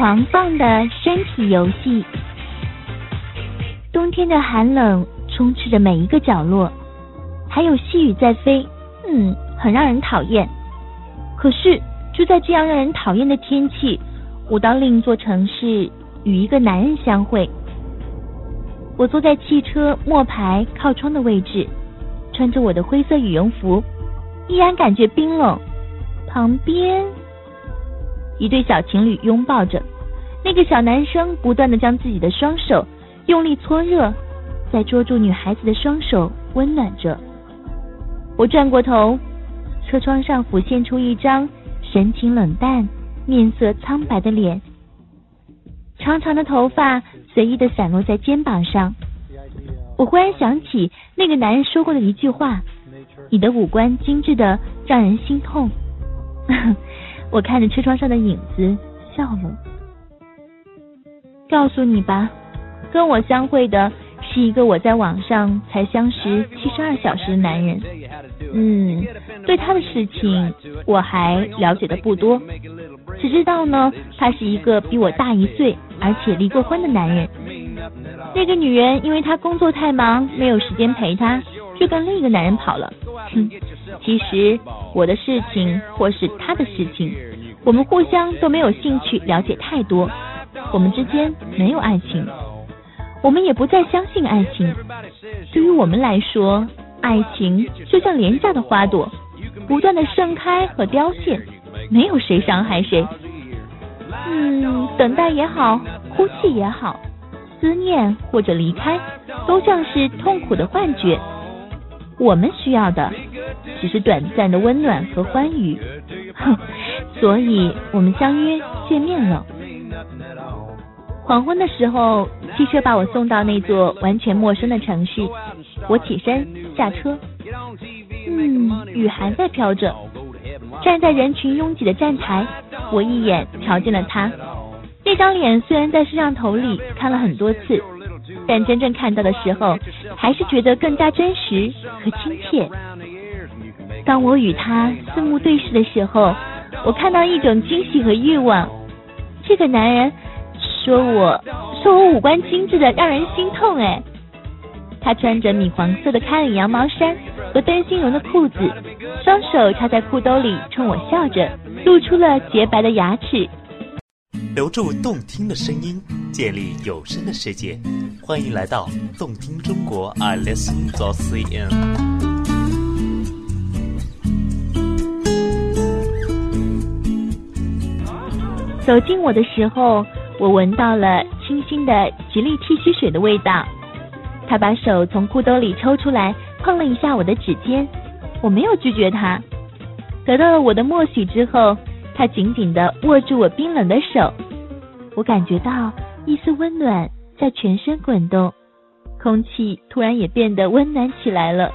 狂放的身体游戏。冬天的寒冷充斥着每一个角落，还有细雨在飞，嗯，很让人讨厌。可是就在这样让人讨厌的天气，我到另一座城市与一个男人相会。我坐在汽车末排靠窗的位置，穿着我的灰色羽绒服，依然感觉冰冷。旁边一对小情侣拥抱着，那个小男生不断的将自己的双手用力搓热，再捉住女孩子的双手温暖着。我转过头，车窗上浮现出一张神情冷淡、面色苍白的脸。长长的头发随意的散落在肩膀上，我忽然想起那个男人说过的一句话：“你的五官精致的让人心痛。”我看着车窗上的影子笑了。告诉你吧，跟我相会的是一个我在网上才相识七十二小时的男人。嗯，对他的事情我还了解的不多。只知道呢，他是一个比我大一岁，而且离过婚的男人。那个女人因为他工作太忙，没有时间陪他，就跟另一个男人跑了。哼，其实我的事情或是他的事情，我们互相都没有兴趣了解太多。我们之间没有爱情，我们也不再相信爱情。对于我们来说，爱情就像廉价的花朵，不断的盛开和凋谢。没有谁伤害谁，嗯，等待也好，哭泣也好，思念或者离开，都像是痛苦的幻觉。我们需要的只是短暂的温暖和欢愉，哼，所以我们相约见面了。黄昏的时候，汽车把我送到那座完全陌生的城市，我起身下车，嗯，雨还在飘着。站在人群拥挤的站台，我一眼瞧见了他。那张脸虽然在摄像头里看了很多次，但真正看到的时候，还是觉得更加真实和亲切。当我与他四目对视的时候，我看到一种惊喜和欲望。这个男人说我说我五官精致的让人心痛，哎。他穿着米黄色的开领羊毛衫和灯芯绒的裤子，双手插在裤兜里，冲我笑着，露出了洁白的牙齿。留住动听的声音，建立有声的世界。欢迎来到动听中国，I listen to CN。走近我的时候，我闻到了清新的吉利剃须水的味道。他把手从裤兜里抽出来，碰了一下我的指尖，我没有拒绝他。得到了我的默许之后，他紧紧的握住我冰冷的手，我感觉到一丝温暖在全身滚动，空气突然也变得温暖起来了。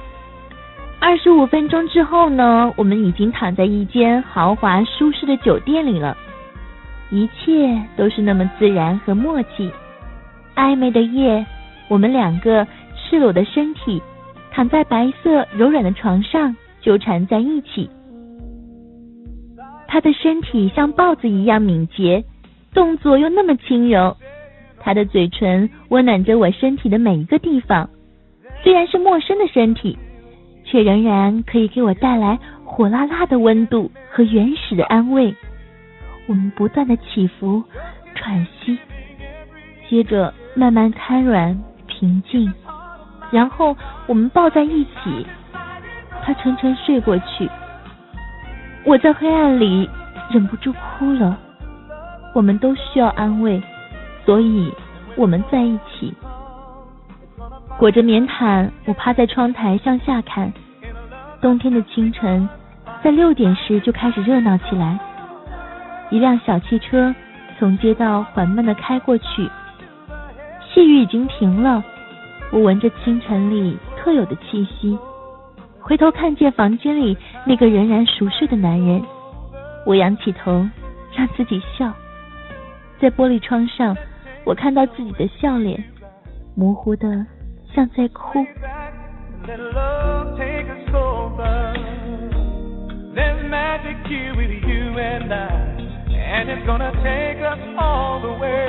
二十五分钟之后呢，我们已经躺在一间豪华舒适的酒店里了，一切都是那么自然和默契，暧昧的夜。我们两个赤裸的身体躺在白色柔软的床上，纠缠在一起。他的身体像豹子一样敏捷，动作又那么轻柔。他的嘴唇温暖着我身体的每一个地方，虽然是陌生的身体，却仍然可以给我带来火辣辣的温度和原始的安慰。我们不断的起伏、喘息，接着慢慢瘫软。平静，然后我们抱在一起，他沉沉睡过去。我在黑暗里忍不住哭了。我们都需要安慰，所以我们在一起。裹着棉毯，我趴在窗台向下看。冬天的清晨，在六点时就开始热闹起来。一辆小汽车从街道缓慢的开过去。细雨已经停了，我闻着清晨里特有的气息，回头看见房间里那个仍然熟睡的男人，我仰起头让自己笑，在玻璃窗上，我看到自己的笑脸，模糊的像在哭。And it's gonna take us all the way.